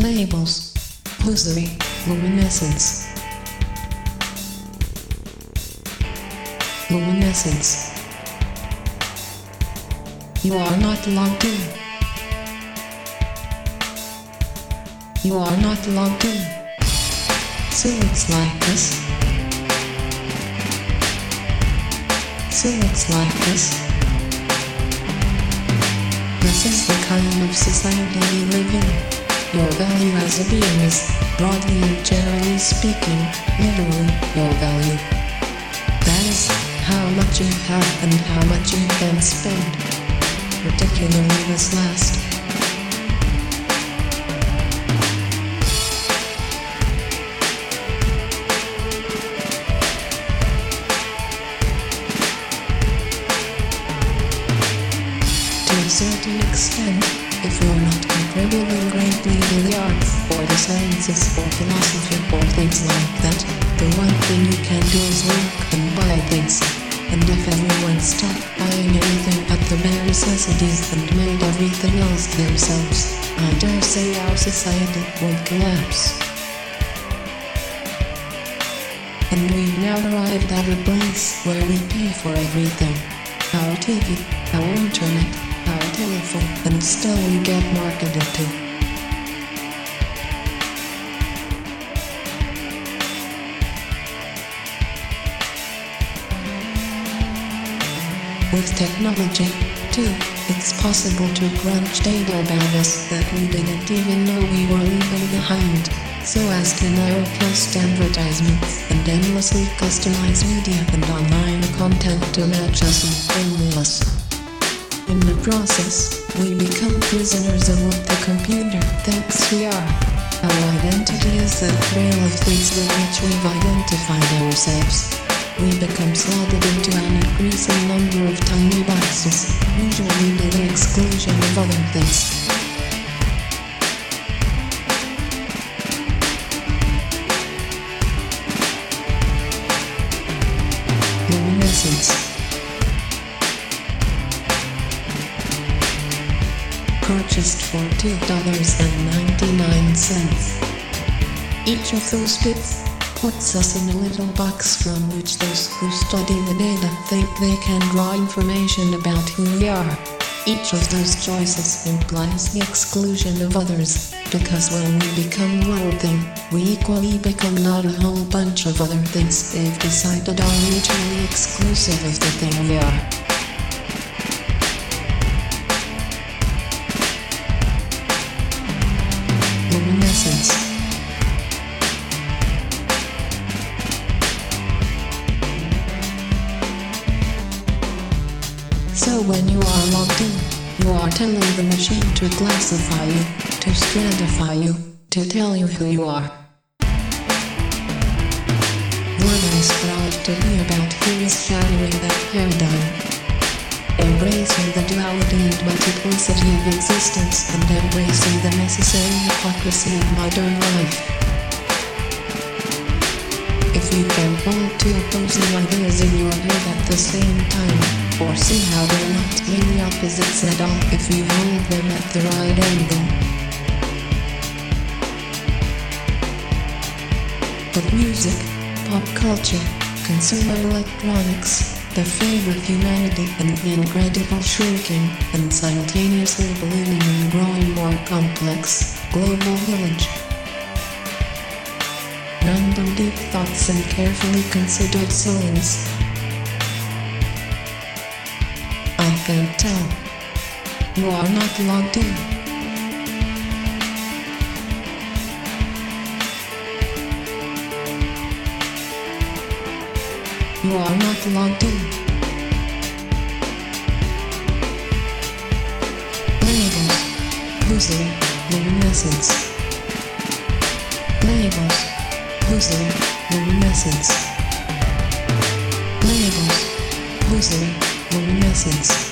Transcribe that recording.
Labels. Hosiery. Luminescence. Luminescence. You are not logged in. You are not logged in. So it's like this. So it's like this. This is the kind of society we live in. Your value as a being is, broadly and generally speaking, literally your value. That is how much you have and how much you can spend. Particularly this last. To a certain extent, if you're not contributing greatly to the arts, or the sciences, or philosophy, or things like that, the one thing you can do is work and buy things. And if everyone stopped buying anything but the bare necessities and made everything else themselves, I dare say our society would collapse. And we've now arrived at a place where we pay for everything. Our TV, our internet, telephone, and still we get marketed to. With technology, too, it's possible to crunch data about us that we didn't even know we were leaving behind, so as to narrowcast advertisements and endlessly customize media and online content to match us and only us. In the process, we become prisoners of the computer. Thanks we are. Our identity is the trail of things with which we've identified ourselves. We become slotted into an increasing number of tiny boxes, usually to the exclusion of other things. Purchased for $2.99. Each of those bits puts us in a little box from which those who study the data think they can draw information about who we are. Each of those choices implies the exclusion of others, because when we become one thing, we equally become not a whole bunch of other things they've decided are mutually exclusive of the thing we are. When you are logged in, you are telling the machine to classify you, to stratify you, to tell you who you are. What is proud to be about who is shattering that paradigm. Embracing the duality and multiplicity of existence and embracing the necessary hypocrisy of modern life. If you can hold two opposing ideas in your head at the same time, or see how they're not really opposites at all if you hold them at the right angle. But music, pop culture, consumer electronics, the flavor of humanity and the incredible shrinking and simultaneously ballooning and growing more complex global village. Random deep thoughts and carefully considered songs. Can tell. You are not logged in. You are not logged in. Labels. Hosiery. Luminescence. Labels. Hosiery. Luminescence. Labels. Hosiery. Luminescence.